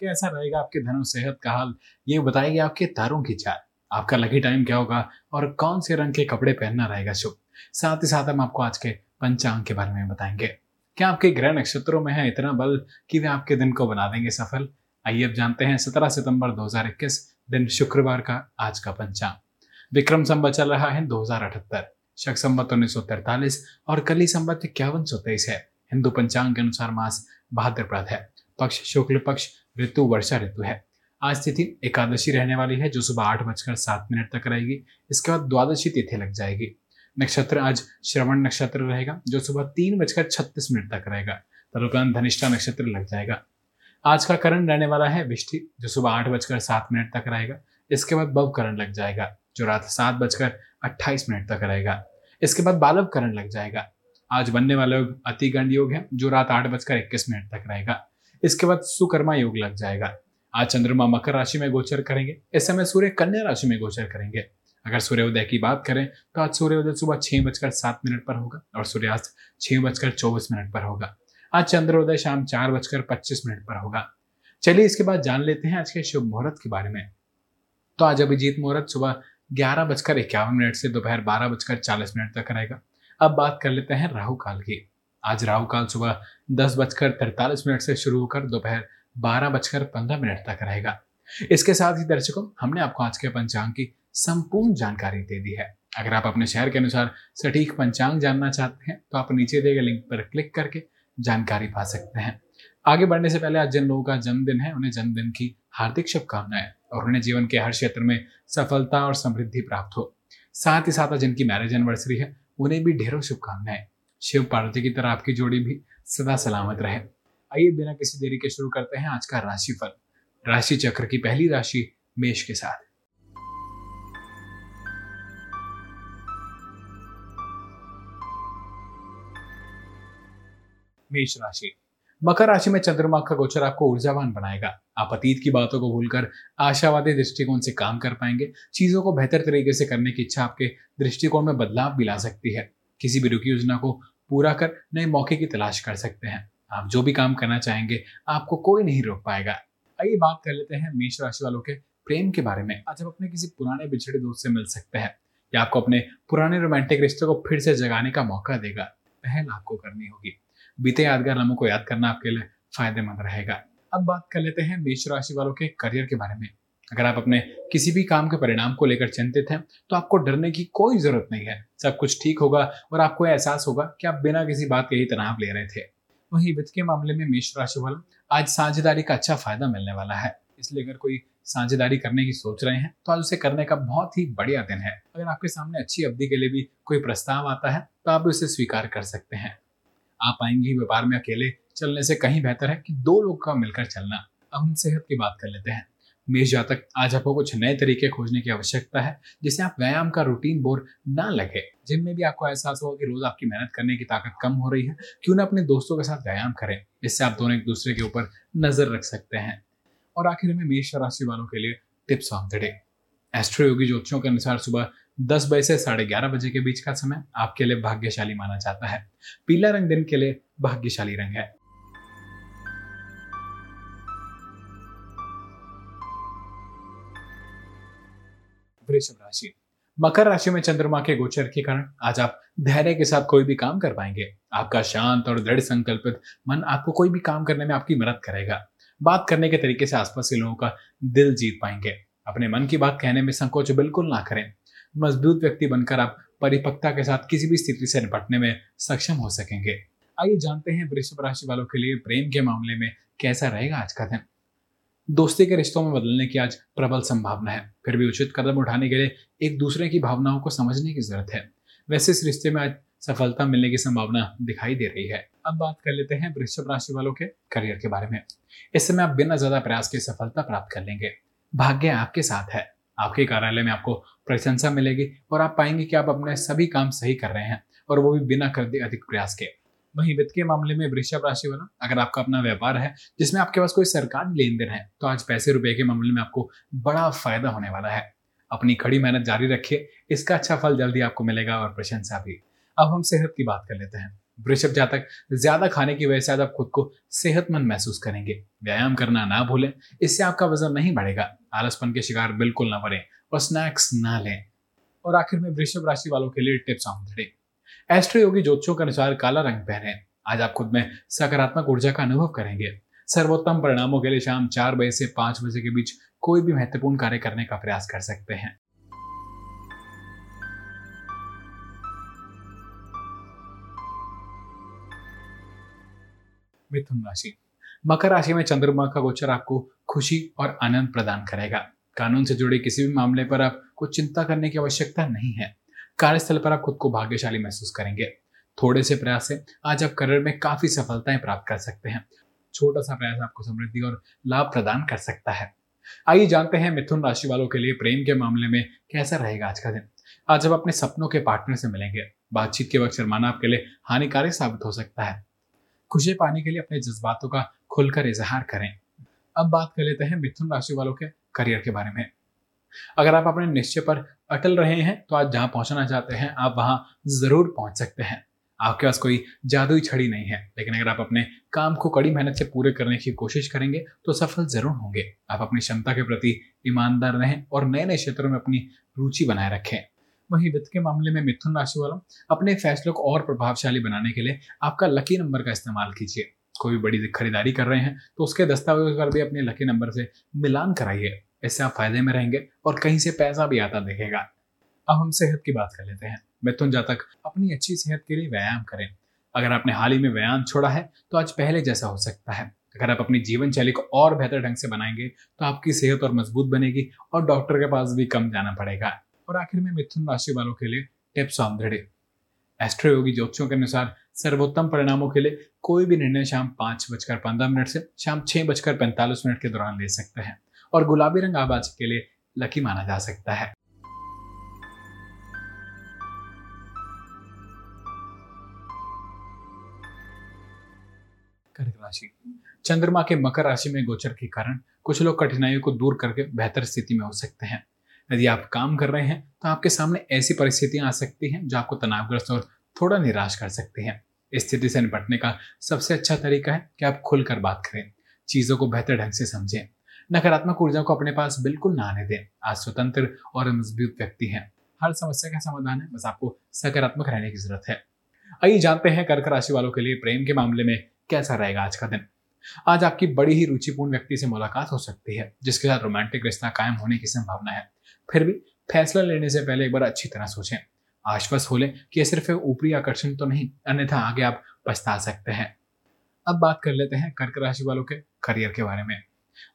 कैसा रहेगा आपके धन सेहत का हाल, ये बताएगी आपके तारों की चाल आपका लकी टाइम क्या होगा और कौन से रंग के कपड़े पहनना रहेगा शुभ? साथ ही साथ हम आपको आज के पंचांग के बारे में बताएँगे। क्या आपके ग्रह नक्षत्रों में है इतना बल कि वे आपके दिन को बना देंगे सफल? आइए अब जानते हैं, सत्रह सितंबर 2021 दिन शुक्रवार का आज का पंचांग। विक्रम संबत चल रहा है दो हज़ार अठहत्तर, शक संवत उन्नीस और कली संवत इक्यावन है। हिंदू पंचांग के अनुसार मास भाद्रपद है। पक्ष शुक्ल पक्ष ऋतु, वर्षा ऋतु है। आज तिथि एकादशी रहने वाली है, जो सुबह आठ बजकर सात मिनट तक रहेगी। इसके बाद द्वादशी तिथि लग जाएगी। नक्षत्र, आज श्रवण नक्षत्र रहेगा, जो सुबह तीन बजकर छत्तीस मिनट तक रहेगा। तदुपरांत धनिष्ठा नक्षत्र लग जाएगा। आज का करण रहने वाला है विष्टि, जो सुबह आठ बजकर सात मिनट तक रहेगा। इसके बाद बव करण लग जाएगा, जो रात सात बजकर अट्ठाईस मिनट तक रहेगा। इसके बाद बालव करण लग जाएगा। आज बनने वाला योग अति गंड योग है, जो रात आठ बजकर इक्कीस मिनट तक रहेगा। इसके बाद सुकर्मा योग लग जाएगा। आज चंद्रमा मकर राशि में गोचर करेंगे, इस समय सूर्य कन्या राशि में गोचर करेंगे। अगर सूर्योदय की बात करें तो आज सूर्योदय सुबह छह बजकर सात मिनट पर होगा और सूर्यास्त छह बजकर चौबीस मिनट पर होगा। आज चंद्रोदय शाम चार बजकर पच्चीस मिनट पर होगा। चलिए इसके बाद जान लेते हैं आज के शुभ मुहूर्त के बारे में। तो आज अभिजीत मुहूर्त सुबह ग्यारह बजकर इक्यावन मिनट से दोपहर बारह बजकर चालीस मिनट तक रहेगा। अब बात कर लेते हैं राहु काल की। आज राहु काल सुबह दस बजकर तैतालीस मिनट से शुरू होकर दोपहर बारह बजकर पंद्रह मिनट तक रहेगा। इसके साथ ही दर्शकों, हमने आपको आज के पंचांग की संपूर्ण जानकारी दे दी है। अगर आप अपने शहर के अनुसार सटीक पंचांग जानना चाहते हैं तो आप नीचे दिए गए लिंक पर क्लिक करके जानकारी पा सकते हैं। आगे बढ़ने से पहले आज जिन लोगों का जन्मदिन है, उन्हें जन्मदिन की हार्दिक शुभकामनाएँ और उन्हें जीवन के हर क्षेत्र में सफलता और समृद्धि प्राप्त हो। साथ ही साथ जिनकी मैरिज एनिवर्सरी है, उन्हें भी ढेरों शुभकामनाएँ। शिव पार्वती की तरह आपकी जोड़ी भी सदा सलामत रहे। आइए बिना किसी देरी के शुरू करते हैं आज का राशिफल, राशि चक्र की पहली राशि मेष के साथ। मेष राशि, मकर राशि में चंद्रमा का गोचर आपको ऊर्जावान बनाएगा। आप अतीत की बातों को भूलकर आशावादी दृष्टिकोण से काम कर पाएँगे। चीज़ों को बेहतर तरीके से करने की इच्छा आपके दृष्टिकोण में बदलाव भी ला सकती है। किसी भी रुकी योजना को पूरा कर नए मौके की तलाश कर सकते हैं। आप जो भी काम करना चाहेंगे, आपको कोई नहीं रोक पाएगा। आइए बात कर लेते हैं मेष राशि वालों के प्रेम के बारे में। आज आप अपने किसी पुराने बिछड़े दोस्त से मिल सकते हैं या आपको अपने पुराने रोमांटिक रिश्ते को फिर से जगाने का मौका देगा। पहल आपको करनी होगी। बीते यादगार लम्हों को याद करना आपके लिए फ़ायदेमंद रहेगा। अब बात कर लेते हैं मेष राशि वालों के करियर के बारे में। अगर आप अपने किसी भी काम के परिणाम को लेकर चिंतित हैं तो आपको डरने की कोई ज़रूरत नहीं है। सब कुछ ठीक होगा और आपको एहसास होगा कि आप बिना किसी बात के ही तनाव ले रहे थे। वहीं वित्त के मामले में मेष राशि वालों आज साझेदारी का अच्छा फ़ायदा मिलने वाला है। इसलिए अगर कोई साझेदारी करने की सोच रहे हैं तो आज उसे करने का बहुत ही बढ़िया दिन है। अगर आपके सामने अच्छी अवधि के लिए भी कोई प्रस्ताव आता है तो आप उसे स्वीकार कर सकते हैं। आप आएँगे व्यापार में अकेले चलने से कहीं बेहतर है कि दो लोग का मिलकर चलना। अब हम सेहत की बात कर लेते हैं। मेष जातक आज आपको कुछ नए तरीके खोजने की आवश्यकता है, जिससे आप व्यायाम का रूटीन बोर ना लगे। जिम में भी आपको एहसास होगा कि रोज आपकी मेहनत करने की ताकत कम हो रही है। क्यों ना अपने दोस्तों के साथ व्यायाम करें, इससे आप दोनों एक दूसरे के ऊपर नज़र रख सकते हैं। और आखिर में मेष राशि वालों के लिए tips of the day Astroyogi ज्योतिषों के अनुसार सुबह दस बजे से साढ़े ग्यारह बजे के बीच का समय आपके लिए भाग्यशाली माना जाता है। पीला रंग दिन के लिए भाग्यशाली रंग है। वृषभ राशि। मकर राशि में चंद्रमा के गोचर के कारण आज आप धैर्य के साथ कोई भी काम कर पाएँगे। आपका शांत और दृढ़ संकल्पित मन आपको कोई भी काम करने में आपकी मदद करेगा। बात करने के तरीके से आसपास के लोगों का दिल जीत पाएँगे। अपने मन की बात कहने में संकोच बिल्कुल ना करें। मज़बूत व्यक्ति बनकर आप परिपक्वता के साथ किसी भी स्थिति से निपटने में सक्षम हो सकेंगे। आइए जानते हैं वृषभ राशि वालों के लिए प्रेम के मामले में कैसा रहेगा आज का दिन। दोस्ती के रिश्तों में बदलने की आज प्रबल संभावना है। फिर भी उचित कदम उठाने के लिए एक दूसरे की भावनाओं को समझने की ज़रूरत है। वैसे इस रिश्ते में आज सफलता मिलने की संभावना दिखाई दे रही है। अब बात कर लेते हैं वृषभ राशि वालों के करियर के बारे में। इस समय आप बिना ज़्यादा प्रयास के सफलता प्राप्त कर लेंगे। भाग्य आपके साथ है। आपके कार्यालय में आपको प्रशंसा मिलेगी और आप पाएँगे कि आप अपने सभी काम सही कर रहे हैं और वो भी बिना कर दे अधिक प्रयास के। वहीं वित्त के मामले में वृषभ राशि वाला, अगर आपका अपना व्यापार है, जिसमें आपके पास कोई सरकारी लेन देन है तो आज पैसे रुपए के मामले में आपको बड़ा फ़ायदा होने वाला है। अपनी खड़ी मेहनत जारी रखिए, इसका अच्छा फल जल्दी आपको मिलेगा और प्रशंसा भी। अब हम सेहत की बात कर लेते हैं। वृषभ जातक, ज़्यादा खाने की वजह से आज आप खुद को सेहतमंद महसूस करेंगे। व्यायाम करना ना भूलें, इससे आपका वज़न नहीं बढ़ेगा। आलसपन के शिकार बिल्कुल ना बने और स्नैक्स ना लें। और आखिर में वृषभ राशि वालों के लिए टिप्स द एस्ट्रो योगी ज्योतिषों के अनुसार काला रंग पहने। आज आप खुद में सकारात्मक ऊर्जा का अनुभव करेंगे। सर्वोत्तम परिणामों के लिए शाम चार बजे से पाँच बजे के बीच कोई भी महत्वपूर्ण कार्य करने का प्रयास कर सकते हैं। मिथुन राशि। मकर राशि में चंद्रमा का गोचर आपको खुशी और आनंद प्रदान करेगा। कानून से जुड़े किसी भी मामले पर आपको चिंता करने की आवश्यकता नहीं है। कार्यस्थल पर आप खुद को भाग्यशाली महसूस करेंगे। थोड़े से प्रयास से आज आप करियर में काफ़ी सफलताएँ प्राप्त कर सकते हैं। छोटा सा प्रयास आपको समृद्धि और लाभ प्रदान कर सकता है। आइए जानते हैं मिथुन राशि वालों के लिए प्रेम के मामले में कैसा रहेगा आज का दिन। आज आप अपने सपनों के पार्टनर से मिलेंगे। बातचीत के वक्त शर्माना आपके लिए हानिकारक साबित हो सकता है। खुशी पाने के लिए अपने जज्बातों का खुलकर इजहार करें। अब बात कर लेते हैं मिथुन राशि वालों के करियर के बारे में। अगर आप अपने निश्चय पर अटल रहे हैं तो आज जहाँ पहुँचना चाहते हैं, आप वहाँ ज़रूर पहुँच सकते हैं। आपके पास कोई जादुई छड़ी नहीं है, लेकिन अगर आप अपने काम को कड़ी मेहनत से पूरे करने की कोशिश करेंगे तो सफल ज़रूर होंगे। आप अपनी क्षमता के प्रति ईमानदार रहें और नए नए क्षेत्रों में अपनी रुचि बनाए रखें। वहीं वित्त के मामले में मिथुन राशि वालों, अपने फैसलों को और प्रभावशाली बनाने के लिए आपका लकी नंबर का इस्तेमाल कीजिए। कोई बड़ी खरीदारी कर रहे हैं तो उसके दस्तावेज़ पर भी अपने लकी नंबर से मिलान कराइए। इससे आप फ़ायदे में रहेंगे और कहीं से पैसा भी आता दिखेगा। अब हम सेहत की बात कर लेते हैं। मिथुन जातक अपनी अच्छी सेहत के लिए व्यायाम करें। अगर आपने हाल ही में व्यायाम छोड़ा है तो आज पहले जैसा हो सकता है। अगर आप अपनी जीवन शैली को और बेहतर ढंग से बनाएँगे तो आपकी सेहत और मज़बूत बनेगी और डॉक्टर के पास भी कम जाना पड़ेगा। और आखिर में मिथुन राशि वालों के लिए tips on the day. Astroyogi ज्योतिषों के अनुसार सर्वोत्तम परिणामों के लिए कोई भी निर्णय शाम पाँच बजकर पंद्रह मिनट से शाम छह बजकर पैंतालीस मिनट के दौरान ले सकते हैं। और गुलाबी रंग आबाज के लिए लकी माना जा सकता है। कर्क राशि। चंद्रमा के मकर राशि में गोचर के कारण कुछ लोग कठिनाइयों को दूर करके बेहतर स्थिति में हो सकते हैं। यदि आप काम कर रहे हैं तो आपके सामने ऐसी परिस्थितियाँ आ सकती हैं, जो आपको तनावग्रस्त और थोड़ा निराश कर सकती हैं। स्थिति से निपटने का सबसे अच्छा तरीका है कि आप खुलकर बात करें। चीज़ों को बेहतर ढंग से समझें। नकारात्मक ऊर्जा को अपने पास बिल्कुल ना आने दें। आज स्वतंत्र और मज़बूत व्यक्ति हैं। हर समस्या का समाधान है, बस आपको सकारात्मक रहने की ज़रूरत है। आइए जानते हैं कर्क राशि वालों के लिए प्रेम के मामले में कैसा रहेगा आज का दिन। आज आपकी बड़ी ही रुचिपूर्ण व्यक्ति से मुलाकात हो सकती है, जिसके साथ रोमांटिक रिश्ता कायम होने की संभावना है। फिर भी फैसला लेने से पहले एक बार अच्छी तरह सोचें। आश्वस्त हो लें कि यह सिर्फ़ ऊपरी आकर्षण तो नहीं, अन्यथा आगे आप पछता सकते हैं। अब बात कर लेते हैं कर्क राशि वालों के करियर के बारे में।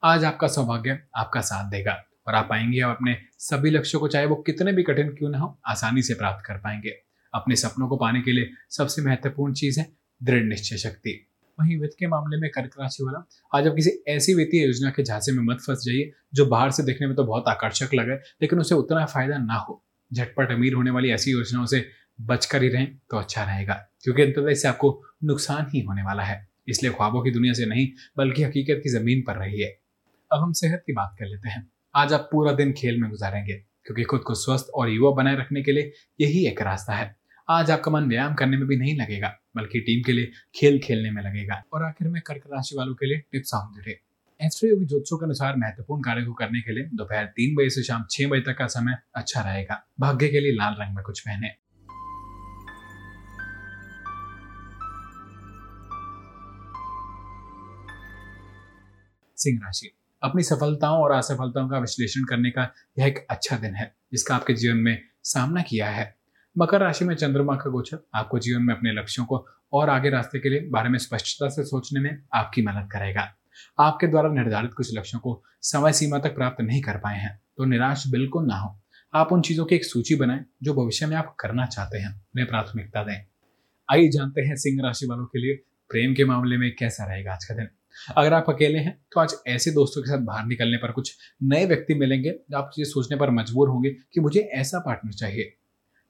आज आपका सौभाग्य आपका साथ देगा और आप पाएँगे आप अपने सभी लक्ष्यों को, चाहे वो कितने भी कठिन क्यों ना हो, आसानी से प्राप्त कर पाएँगे। अपने सपनों को पाने के लिए सबसे महत्वपूर्ण चीज़ है दृढ़ निश्चय शक्ति। वहीं वित्त के मामले में कर्क राशि वाला, आज आप किसी ऐसी वित्तीय योजना के झांसे में मत फंस जाइए, जो बाहर से देखने में तो बहुत आकर्षक लगे लेकिन उसे उतना फ़ायदा ना हो। झटपट अमीर होने वाली ऐसी योजनाओं से बचकर ही रहें तो अच्छा रहेगा, क्योंकि अंततः इससे आपको नुकसान ही होने वाला है। इसलिए ख्वाबों की दुनिया से नहीं, बल्कि हकीकत की ज़मीन पर रही है। अब हम सेहत की बात कर लेते हैं। आज आप पूरा दिन खेल में गुजारेंगे, क्योंकि खुद को स्वस्थ और युवा बनाए रखने के लिए यही एक रास्ता है। आज आपका मन व्यायाम करने में भी नहीं लगेगा, बल्कि टीम के लिए खेल खेलने में लगेगा। और आखिर में कर्क राशि वालों के लिए टिप्स योगी ज्योतिषों के अनुसार महत्वपूर्ण कार्य को करने के लिए दोपहर तीन बजे से शाम छह बजे तक का समय अच्छा रहेगा। भाग्य के लिए लाल रंग में कुछ पहने। सिंह राशि। अपनी सफलताओं और असफलताओं का विश्लेषण करने का यह एक अच्छा दिन है, जिसका आपके जीवन में सामना किया है। मकर राशि में चंद्रमा का गोचर आपको जीवन में अपने लक्ष्यों को और आगे रास्ते के लिए बारे में स्पष्टता से सोचने में आपकी मदद करेगा। आपके द्वारा निर्धारित कुछ लक्ष्यों को समय सीमा तक प्राप्त नहीं कर पाए हैं तो निराश बिल्कुल ना हो। आप उन चीज़ों की एक सूची बनाएँ, जो भविष्य में आप करना चाहते हैं, उन्हें प्राथमिकता दें। आइए जानते हैं सिंह राशि वालों के लिए प्रेम के मामले में कैसा रहेगा आज का दिन। अगर आप अकेले हैं तो आज ऐसे दोस्तों के साथ बाहर निकलने पर कुछ नए व्यक्ति मिलेंगे आप ये सोचने पर मजबूर होंगे कि मुझे ऐसा पार्टनर चाहिए।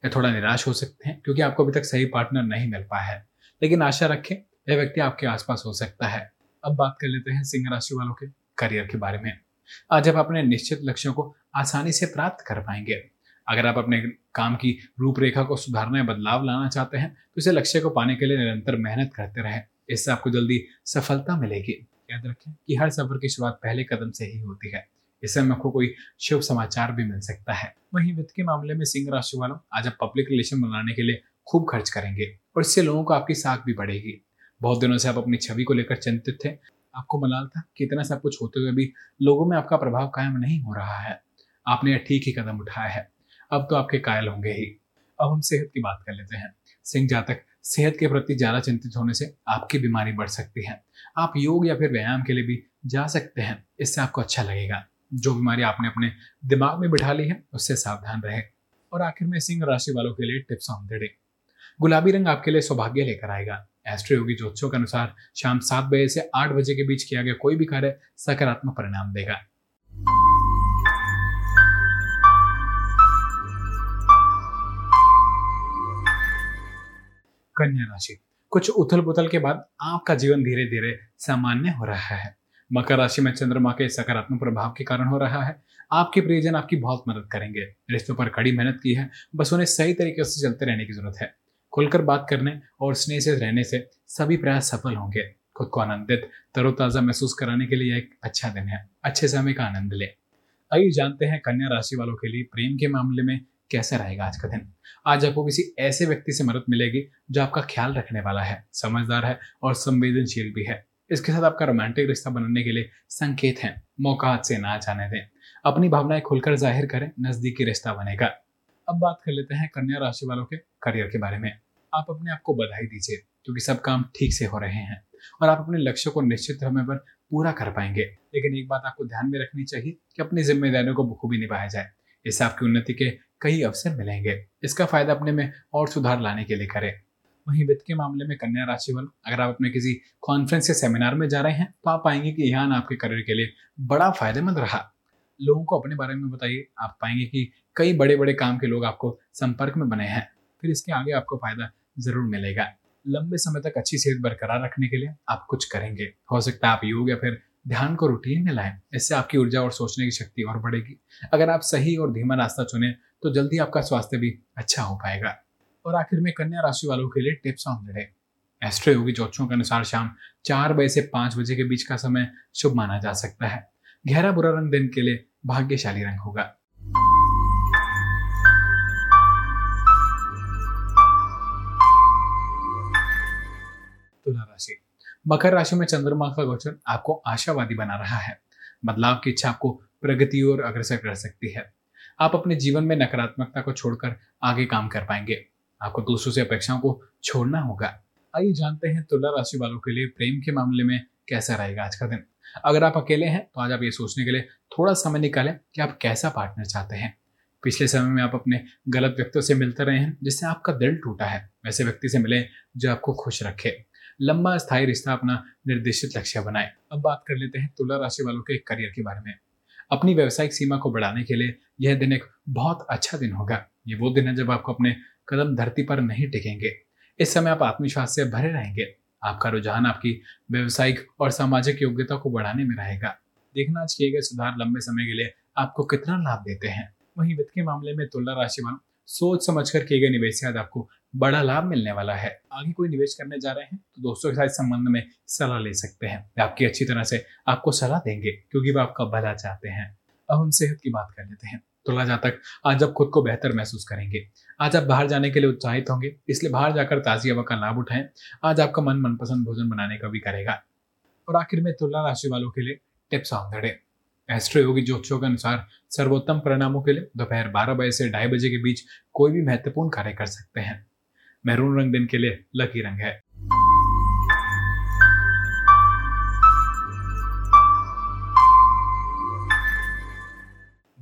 या थोड़ा निराश हो सकते हैं, क्योंकि आपको अभी तक सही पार्टनर नहीं मिल पाया है। लेकिन आशा रखें, यह व्यक्ति आपके आसपास हो सकता है। अब बात कर लेते हैं सिंह राशि वालों के करियर के बारे में। आज आप अपने निश्चित लक्ष्यों को आसानी से प्राप्त कर पाएँगे। अगर आप अपने काम की रूपरेखा को सुधारना या बदलाव लाना चाहते हैं तो इसे लक्ष्य को पाने के लिए निरंतर मेहनत करते रहें। इससे आपको जल्दी सफलता मिलेगी। याद रखें कि हर सफ़र की शुरुआत पहले कदम से ही होती है। इससे में आपको कोई शुभ समाचार भी मिल सकता है। वहीं वित्त के मामले में सिंह राशि वालों आज आप पब्लिक रिलेशन बनाने के लिए खूब खर्च करेंगे और इससे लोगों को आपकी साख भी बढ़ेगी। बहुत दिनों से आप अपनी छवि को लेकर चिंतित थे। आपको मलाल था कि इतना सब कुछ होते हुए भी लोगों में आपका प्रभाव कायम नहीं हो रहा है। आपने यह ठीक ही कदम उठाया है। अब तो आपके कायल होंगे ही। अब हम सेहत की बात कर लेते हैं। सिंह जातक सेहत के प्रति ज़्यादा चिंतित होने से आपकी बीमारी बढ़ सकती है। आप योग या फिर व्यायाम के लिए भी जा सकते हैं। इससे आपको अच्छा लगेगा। जो बीमारी आपने अपने दिमाग में बिठा ली है, उससे सावधान रहे और आखिर में सिंह राशि वालों के लिए टिप्स ऑन द डे। गुलाबी रंग आपके लिए सौभाग्य लेकर आएगा। एस्ट्रो योगी ज्योतिषों के अनुसार शाम सात बजे से आठ बजे के बीच किया गया कोई भी कार्य सकारात्मक परिणाम देगा। कन्या राशि। कुछ उथल पुथल के बाद आपका जीवन धीरे धीरे सामान्य हो रहा है। मकर राशि में चंद्रमा के सकारात्मक प्रभाव के कारण हो रहा है। आपके प्रियजन आपकी बहुत मदद करेंगे। रिश्तों पर कड़ी मेहनत की है, बस उन्हें सही तरीके से चलते रहने की ज़रूरत है। खुलकर बात करने और स्नेह से रहने से सभी प्रयास सफल होंगे। खुद को आनंदित, तरोताजा महसूस कराने के लिए एक अच्छा दिन है। अच्छे समय का आनंद ले। आइए जानते हैं कन्या राशि वालों के लिए प्रेम के मामले में कैसे रहेगा आज का दिन? आज आपको किसी ऐसे व्यक्ति से मदद मिलेगी जो आपका ख्याल रखने वाला है, समझदार है और संवेदनशील भी है। इसके साथ आपका रोमांटिक रिश्ता बनाने के लिए संकेत हैं। मौका हाथ से ना जाने दें। अपनी भावनाएँ खुलकर ज़ाहिर करें, नजदीकी रिश्ता बनेगा। अब बात कर लेते हैं कन्या राशि वालों के करियर के बारे में। आप अपने आप को बधाई दीजिए, क्योंकि सब काम ठीक से हो रहे हैं और आप अपने लक्ष्य को निश्चित समय पर पूरा कर पाएँगे। लेकिन एक बात आपको ध्यान में रखनी चाहिए कि अपनी जिम्मेदारियों को बखूबी निभाया जाए। इससे आपकी उन्नति के कई अवसर मिलेंगे। इसका फ़ायदा अपने में और सुधार लाने के लिए करें। वहीं वित्त के मामले में कन्या राशि वालों, अगर आप अपने किसी कॉन्फ्रेंस या सेमिनार में जा रहे हैं तो आप पाएँगे कि यहाँ आपके करियर के लिए बड़ा फ़ायदेमंद रहा। लोगों को अपने बारे में बताइए, आप पाएँगे कि कई बड़े बड़े काम के लोग आपको संपर्क में बने हैं। फिर इसके आगे आपको फ़ायदा ज़रूर मिलेगा। लंबे समय तक अच्छी सेहत बरकरार रखने के लिए आप कुछ करेंगे। हो सकता है आप योग या फिर ध्यान को रूटीन में लाएँ। इससे आपकी ऊर्जा और सोचने की शक्ति और बढ़ेगी। अगर आप सही और धीमा रास्ता चुने तो जल्दी आपका स्वास्थ्य भी अच्छा हो पाएगा। और आखिर में कन्या राशि वालों के लिए टिप्स ऑन डे एस्ट्रो योगी ज्योतिषों के अनुसार शाम चार बजे से पाँच बजे के बीच का समय शुभ माना जा सकता है। गहरा बुरा रंग दिन के लिए भाग्यशाली रंग होगा। तुला राशि। मकर राशि में चंद्रमा का गोचर आपको आशावादी बना रहा है। बदलाव की इच्छा आपको प्रगति और अग्रसर कर सकती है। आप अपने जीवन में नकारात्मकता को छोड़कर आगे काम कर पाएँगे। आपको दूसरों से अपेक्षाओं को छोड़ना होगा। आइए जानते हैं तुला राशि वालों के लिए प्रेम के मामले में कैसा रहेगा आज का दिन। अगर आप अकेले हैं तो आज आप ये सोचने के लिए थोड़ा समय निकालें कि आप कैसा पार्टनर चाहते हैं। पिछले समय में आप अपने गलत व्यक्तियों से मिलते रहे हैं, जिससे आपका दिल टूटा है। वैसे व्यक्ति से मिले जो आपको खुश रखे। लंबा, स्थायी रिश्ता अपना निर्देशित लक्ष्य बनाए। अब बात कर लेते हैं तुला राशि वालों के करियर के बारे में। अपनी व्यवसायिक सीमा को बढ़ाने के लिए यह दिन एक बहुत अच्छा दिन होगा। ये वो दिन है जब आपको अपने कदम धरती पर नहीं टिकेंगे। इस समय आप आत्मविश्वास से भरे रहेंगे। आपका रुझान आपकी व्यवसायिक और सामाजिक योग्यता को बढ़ाने में रहेगा। देखना आज किए गए सुधार लंबे समय के लिए आपको कितना लाभ देते हैं। वहीं वित्त के मामले में तुला राशि वालों सोच समझकर किए गए निवेश से आपको बड़ा लाभ मिलने वाला है। आगे कोई निवेश करने जा रहे हैं? तो दोस्तों के साथ इस संबंध में सलाह ले सकते हैं। वे आपकी अच्छी तरह से आपको सलाह देंगे, क्योंकि वो आपका भला चाहते हैं। अब हम सेहत की बात कर लेते हैं। तुला जातक आज आप खुद को बेहतर महसूस करेंगे। आज आप बाहर जाने के लिए उत्साहित होंगे, इसलिए बाहर जाकर ताजी हवा का लाभ उठाएँ। आज आपका मन मनपसंद भोजन बनाने का भी करेगा। और आखिर में तुला राशि वालों के लिए tips on the day Astroyogi ज्योतिषों के अनुसार सर्वोत्तम परिणामों के लिए दोपहर बारह बजे से ढाई बजे के बीच कोई भी महत्वपूर्ण कार्य कर सकते हैं। मैरून रंग दिन के लिए लकी रंग है।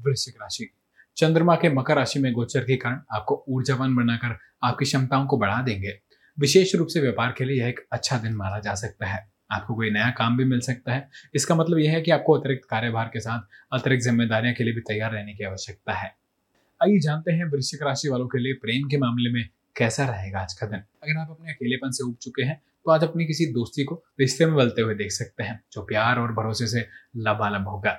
वृश्चिक राशि। चंद्रमा के मकर राशि में गोचर के कारण आपको ऊर्जावान बनाकर आपकी क्षमताओं को बढ़ा देंगे। विशेष रूप से व्यापार के लिए यह एक अच्छा दिन माना जा सकता है। आपको कोई नया काम भी मिल सकता है। इसका मतलब यह है कि आपको अतिरिक्त कार्यभार के साथ अतिरिक्त जिम्मेदारियों के लिए भी तैयार रहने की आवश्यकता है। आइए जानते हैं वृश्चिक राशि वालों के लिए प्रेम के मामले में कैसा रहेगा आज का दिन। अगर आप अपने अकेलेपन से उग चुके हैं तो आज अपनी किसी दोस्ती को रिश्ते में बलते हुए देख सकते हैं, जो प्यार और भरोसे से लबालब होगा।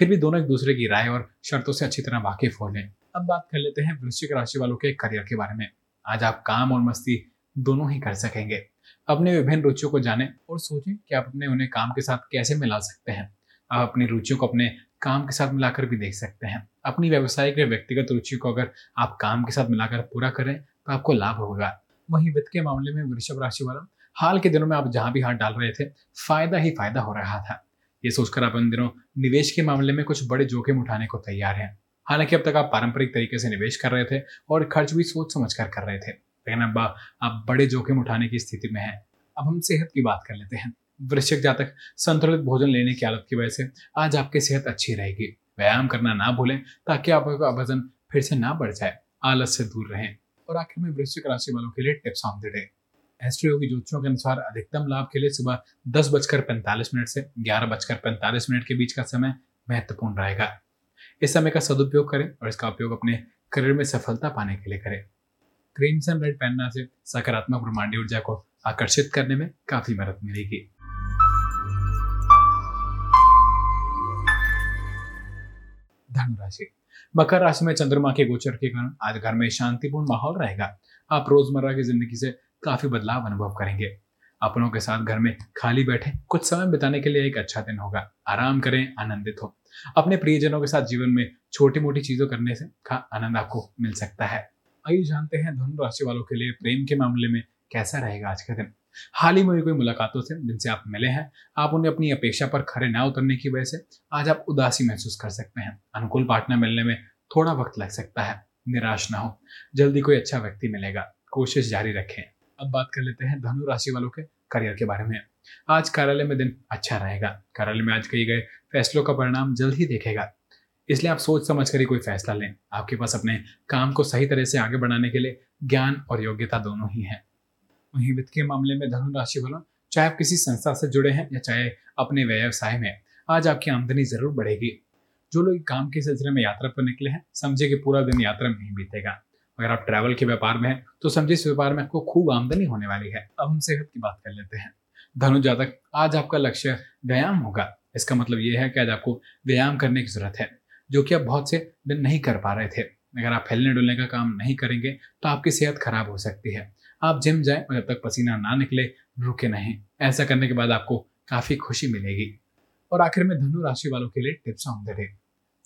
फिर भी दोनों एक दूसरे की राय और शर्तों से अच्छी तरह वाकिफ हो लें अब बात कर लेते हैं वृश्चिक राशि वालों के करियर के बारे में। आज आप काम और मस्ती दोनों ही कर सकेंगे। अपने विभिन्न रुचियों को जाने और सोचें कि आप अपने उन्हें काम के साथ कैसे मिला सकते हैं। आप अपनी रुचियों को अपने काम के साथ मिलाकर भी देख सकते हैं। अपनी व्यवसायिक या व्यक्तिगत रुचि को अगर आप काम के साथ मिलाकर पूरा करें तो आपको लाभ होगा। वहीं वित्त के मामले में वृषभ राशि वाला, हाल के दिनों में आप जहाँ भी हाथ डाल रहे थे, फ़ायदा ही फ़ायदा हो रहा था। ये सोचकर आप इन दिनों निवेश के मामले में कुछ बड़े जोखिम उठाने को तैयार हैं। हालाँकि अब तक आप पारंपरिक तरीके से निवेश कर रहे थे और खर्च भी सोच समझ कर कर रहे थे। लेकिन अब आप बड़े जोखिम उठाने की स्थिति में हैं। अब हम सेहत की बात कर लेते हैं। वृश्चिक जातक संतुलित भोजन लेने की आदत की वजह से आज आपकी सेहत अच्छी रहेगी। व्यायाम करना ना भूलें ताकि आपका वज़न फिर से ना बढ़ जाए। आलस से दूर रहें और आखिर में वृश्चिक राशि वालों के लिए tips of the day Astroyogi ज्योतिषों के अनुसार अधिकतम लाभ के लिए सुबह दस बजकर पैंतालीस मिनट से ग्यारह बजकर पैंतालीस मिनट के बीच का समय महत्वपूर्ण रहेगा। इस समय का सदुपयोग करें और इसका उपयोग अपने करियर में सफलता पाने के लिए करें। क्रीमसन रेड पहनना से सकारात्मक ब्रह्मांडी ऊर्जा को आकर्षित करने में काफ़ी मदद मिलेगी। धनुराशि। मकर राशि में चंद्रमा के गोचर के कारण आज घर में शांतिपूर्ण माहौल रहेगा। आप रोज़मर्रा की ज़िंदगी से काफ़ी बदलाव अनुभव करेंगे। अपनों के साथ घर में खाली बैठे कुछ समय बिताने के लिए एक अच्छा दिन होगा। आराम करें, आनंदित हो। अपने प्रियजनों के साथ जीवन में छोटी मोटी चीज़ों करने से का आनंद आपको मिल सकता है। आइए जानते हैं धनु राशि वालों के लिए प्रेम के मामले में कैसा रहेगा आज का दिन। हाल ही में हुई कोई मुलाकातों से जिनसे आप मिले हैं, आप उन्हें अपनी अपेक्षा पर खड़े ना उतरने की वजह से आज आप उदासी महसूस कर सकते हैं। अनुकूल पार्टनर मिलने में थोड़ा वक्त लग सकता है। निराश ना हो। जल्दी कोई अच्छा व्यक्ति मिलेगा। कोशिश जारी रखें। अब बात कर लेते हैं धनु राशि वालों के करियर के बारे में। आज कार्यालय में दिन अच्छा रहेगा। कार्यालय में आज किए गए फैसलों का परिणाम जल्द ही देखेगा। इसलिए आप सोच समझ कर ही कोई फैसला लें। आपके पास अपने काम को सही तरह से आगे बढ़ाने के लिए ज्ञान और योग्यता दोनों ही है। वहीं वित्त के मामले में धनु राशि वालों, चाहे आप किसी संस्था से जुड़े हैं या चाहे अपने व्यवसाय में, आज आपकी आमदनी ज़रूर बढ़ेगी। जो लोग काम के सिलसिले में यात्रा पर निकले हैं, समझे कि पूरा दिन यात्रा में ही बीतेगा। अगर आप ट्रैवल के व्यापार में हैं तो समझिए इस व्यापार में आपको खूब आमदनी होने वाली है। अब हम सेहत की बात कर लेते हैं। धनु जातक, आज आपका लक्ष्य व्यायाम होगा। इसका मतलब यह है कि आज आपको व्यायाम करने की ज़रूरत है, जो कि आप बहुत से दिन नहीं कर पा रहे थे। अगर आप हिलने डुलने का काम नहीं करेंगे तो आपकी सेहत खराब हो सकती है। आप जिम जाएँ जब तक पसीना ना निकले, रुके नहीं। ऐसा करने के बाद आपको काफ़ी खुशी मिलेगी। और आखिर में धनु राशि वालों के लिए टिप्स ऑन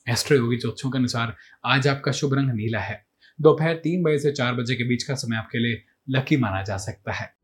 एस्ट्रो योगी ज्योतिषों के अनुसार आज आपका शुभ रंग नीला है। दोपहर तीन बजे से चार बजे के बीच का समय आपके लिए लकी माना जा सकता है।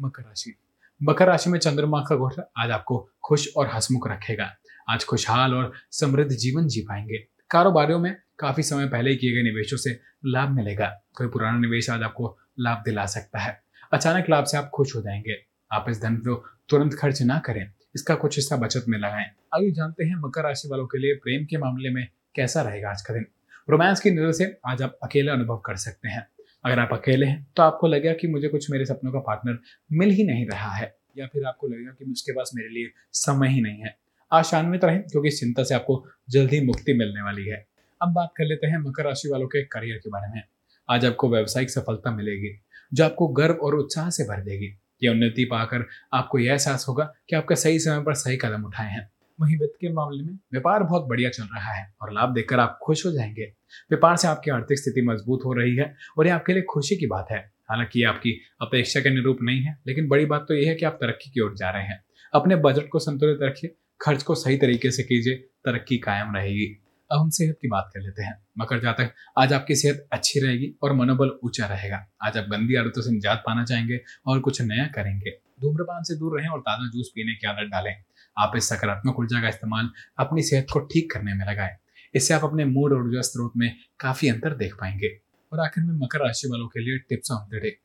मकर राशि। मकर राशि में चंद्रमा का गोचर आज आपको खुश और हसमुख रखेगा। आज खुशहाल और समृद्ध जीवन जी पाएँगे। कारोबारियों में काफ़ी समय पहले किए गए निवेशों से लाभ मिलेगा। कोई पुराना निवेश आज आपको लाभ दिला सकता है। अचानक लाभ से आप खुश हो जाएँगे। आप इस धन को तुरंत खर्च ना करें। इसका कुछ हिस्सा बचत में लगाएँ। आइए जानते हैं मकर राशि वालों के लिए प्रेम के मामले में कैसा रहेगा आज का दिन। रोमांस की नज़र से आज आप अकेला अनुभव कर सकते हैं। अगर आप अकेले हैं तो आपको लगेगा कि मुझे कुछ मेरे सपनों का पार्टनर मिल ही नहीं रहा है, या फिर आपको लगेगा कि उसके पास मेरे लिए समय ही नहीं है। आशान्वित रहें, क्योंकि चिंता से आपको जल्द ही मुक्ति मिलने वाली है। अब बात कर लेते हैं मकर राशि वालों के करियर के बारे में। आज आपको व्यावसायिक सफलता मिलेगी, जो आपको गर्व और उत्साह से भर देगी। ये उन्नति पाकर आपको यह एहसास होगा कि आपका सही समय पर सही कदम उठाए हैं। वहीं वित्त के मामले में व्यापार बहुत बढ़िया चल रहा है और लाभ देखकर आप खुश हो जाएँगे। व्यापार से आपकी आर्थिक स्थिति मज़बूत हो रही है और ये आपके लिए खुशी की बात है। हालाँकि ये आपकी अपेक्षा के अनुरूप नहीं है, लेकिन बड़ी बात तो यह है कि आप तरक्की की ओर जा रहे हैं। अपने बजट को संतुलित रखिए, खर्च को सही तरीके से कीजिए, तरक्की कायम रहेगी। अब हम सेहत की बात कर लेते हैं। मकर जातक, आज आपकी सेहत अच्छी रहेगी और मनोबल ऊँचा रहेगा। आज आप गंदी आदतों से निजात पाना चाहेंगे और कुछ नया करेंगे। धूम्रपान से दूर रहें और ताज़ा जूस पीने की आदत डालें। आप इस सकारात्मक ऊर्जा का इस्तेमाल अपनी सेहत को ठीक करने में लगाएँ। इससे आप अपने मूड और ऊर्जा स्रोत में काफ़ी अंतर देख पाएँगे। और आखिर में मकर राशि वालों के लिए tips of the day.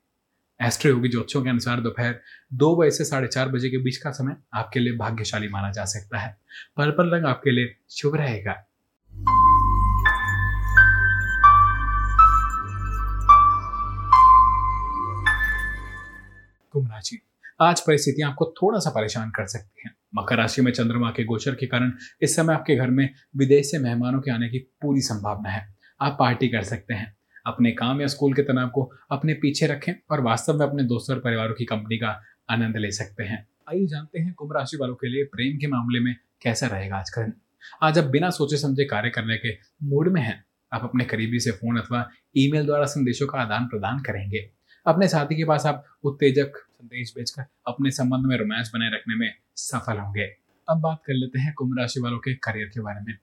Astroyogi ज्योतिषों के अनुसार दोपहर दो बजे से साढ़े चार बजे के बीच का समय आपके लिए भाग्यशाली माना जा सकता है। पर्पल रंग आपके लिए शुभ रहेगा। आज परिस्थितियाँ आपको थोड़ा सा परेशान कर सकती हैं। मकर राशि में चंद्रमा के गोचर के कारण इस समय आपके घर में विदेश से मेहमानों के आने की पूरी संभावना है। आप पार्टी कर सकते हैं। अपने काम या स्कूल के तनाव को अपने पीछे रखें और वास्तव में अपने दोस्तों और परिवारों की कंपनी का आनंद ले सकते हैं। आइए जानते हैं कुंभ राशि वालों के लिए प्रेम के मामले में कैसा रहेगा आज का दिन आज आप बिना सोचे समझे कार्य करने के मूड में हैं। आप अपने करीबी से फ़ोन अथवा ईमेल द्वारा संदेशों का आदान प्रदान करेंगे। अपने साथी के पास आप उत्तेजक संदेश भेजकर अपने संबंध में रोमांस बनाए रखने में सफल होंगे। अब बात कर लेते हैं कुंभ राशि वालों के करियर के बारे में।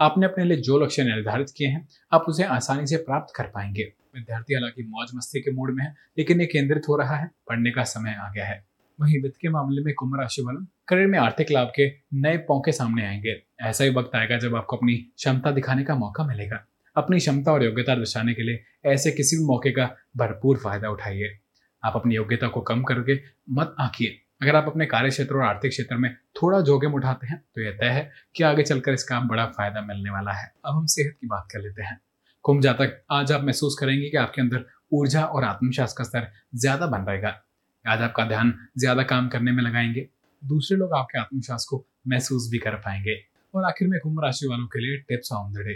आपने अपने लिए जो लक्ष्य निर्धारित किए हैं, आप उसे आसानी से प्राप्त कर पाएँगे। विद्यार्थी हालाँकि मौज मस्ती के मूड में है, लेकिन ये केंद्रित हो रहा है, पढ़ने का समय आ गया है। वहीं वित्त के मामले में कुंभ राशि वालों करियर में आर्थिक लाभ के नए पौके सामने आएँगे। ऐसा ही वक्त आएगा जब आपको अपनी क्षमता दिखाने का मौका मिलेगा। अपनी क्षमता और योग्यता दर्शाने के लिए ऐसे किसी भी मौके का भरपूर फ़ायदा उठाइए। आप अपनी योग्यता को कम करके मत आंकिए। अगर आप अपने कार्य क्षेत्र और आर्थिक क्षेत्र में थोड़ा जोखिम उठाते हैं तो यह तय है कि आगे चलकर इसका बड़ा फ़ायदा मिलने वाला है। अब हम सेहत की बात कर लेते हैं। कुंभ जातक, आज आप महसूस करेंगे कि आपके अंदर ऊर्जा और आत्मविश्वास का स्तर ज़्यादा बन रहेगा आज आपका ध्यान ज़्यादा काम करने में लगाएँगे। दूसरे लोग आपके आत्मविश्वास को महसूस भी कर पाएँगे। और आखिर में कुंभ राशि वालों के लिए tips on the day.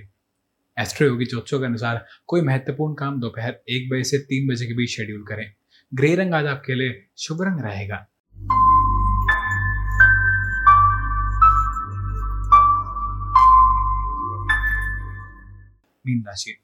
Astroyogi ज्योतिषों के अनुसार कोई महत्वपूर्ण काम दोपहर एक बजे से तीन बजे के बीच शेड्यूल करें। ग्रे रंग आज आपके लिए शुभ रंग रहेगा। मीन राशि।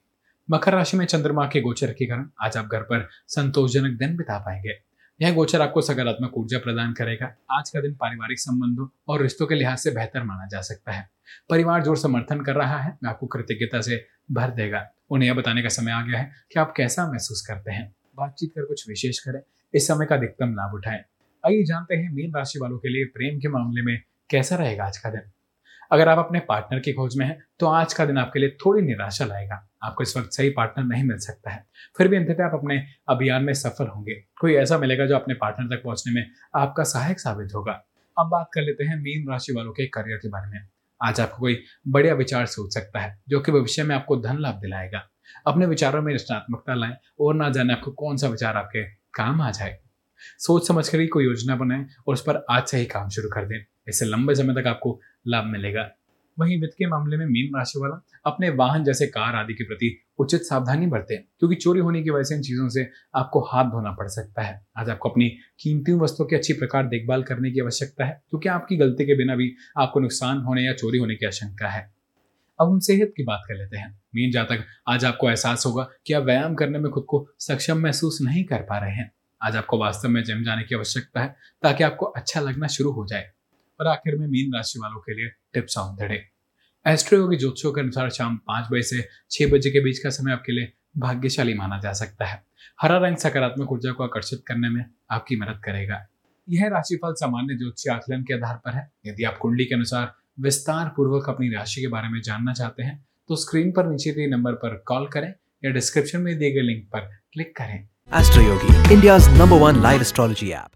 मकर राशि में चंद्रमा के गोचर के कारण आज आप घर पर संतोषजनक दिन बिता पाएँगे। यह गोचर आपको सकारात्मक ऊर्जा प्रदान करेगा। आज का दिन पारिवारिक संबंधों और रिश्तों के लिहाज से बेहतर माना जा सकता है। परिवार जो समर्थन कर रहा है आपको कृतज्ञता से भर देगा। उन्हें यह बताने का समय आ गया है कि आप कैसा महसूस करते हैं। बातचीत कर कुछ विशेष करें, इस समय का अधिकतम लाभ उठाएँ। आइए जानते हैं मीन राशि वालों के लिए प्रेम के मामले में कैसा रहेगा आज का दिन। अगर आप अपने पार्टनर की खोज में हैं तो आज का दिन आपके लिए थोड़ी निराशा लाएगा। आपको इस वक्त सही पार्टनर नहीं मिल सकता है। फिर भी अंततः आप अपने अभियान में सफल होंगे। कोई ऐसा मिलेगा जो अपने पार्टनर तक पहुँचने में आपका सहायक साबित होगा। अब बात कर लेते हैं मीन राशि वालों के करियर के बारे में। आज आपको कोई बढ़िया विचार सोच सकता है, जो कि भविष्य में आपको धन लाभ दिलाएगा। अपने विचारों में रचनात्मकता लाएँ और ना जाने आपको कौन सा विचार आपके काम आ जाए। सोच समझ कर ही कोई योजना बनाएँ और उस पर आज से ही काम शुरू कर दें। इससे लंबे समय तक आपको लाभ मिलेगा। वहीं वित्त के मामले में मीन राशि वाला अपने वाहन जैसे कार आदि के प्रति उचित सावधानी बरतें क्योंकि चोरी होने की वजह से इन चीज़ों से आपको हाथ धोना पड़ सकता है। आज आपको अपनी कीमती वस्तुओं की अच्छी प्रकार देखभाल करने की आवश्यकता है क्योंकि आपकी गलती के बिना भी आपको नुकसान होने या चोरी होने की आशंका है। अब हम सेहत की बात कर लेते हैं। मीन जातक, आज आपको एहसास होगा कि आप व्यायाम करने में खुद को सक्षम महसूस नहीं कर पा रहे हैं। आज आपको वास्तव में जिम जाने की आवश्यकता है, ताकि आपको अच्छा लगना शुरू हो जाए। और आखिर में मीन राशि वालों के लिए tips on the day Astroyogi ज्योतिषों के अनुसार शाम पाँच बजे से छह बजे के बीच का समय आपके लिए भाग्यशाली माना जा सकता है। हरा रंग सकारात्मक ऊर्जा को आकर्षित करने में आपकी मदद करेगा। यह राशिफल सामान्य ज्योतिषीय आकलन के आधार पर है। यदि आप कुंडली के अनुसार विस्तार पूर्वक अपनी राशि के बारे में जानना चाहते हैं तो स्क्रीन पर नीचे दिए नंबर पर कॉल करें या डिस्क्रिप्शन में दिए गए लिंक पर क्लिक करें। Astro Yogi, India's number one live astrology app.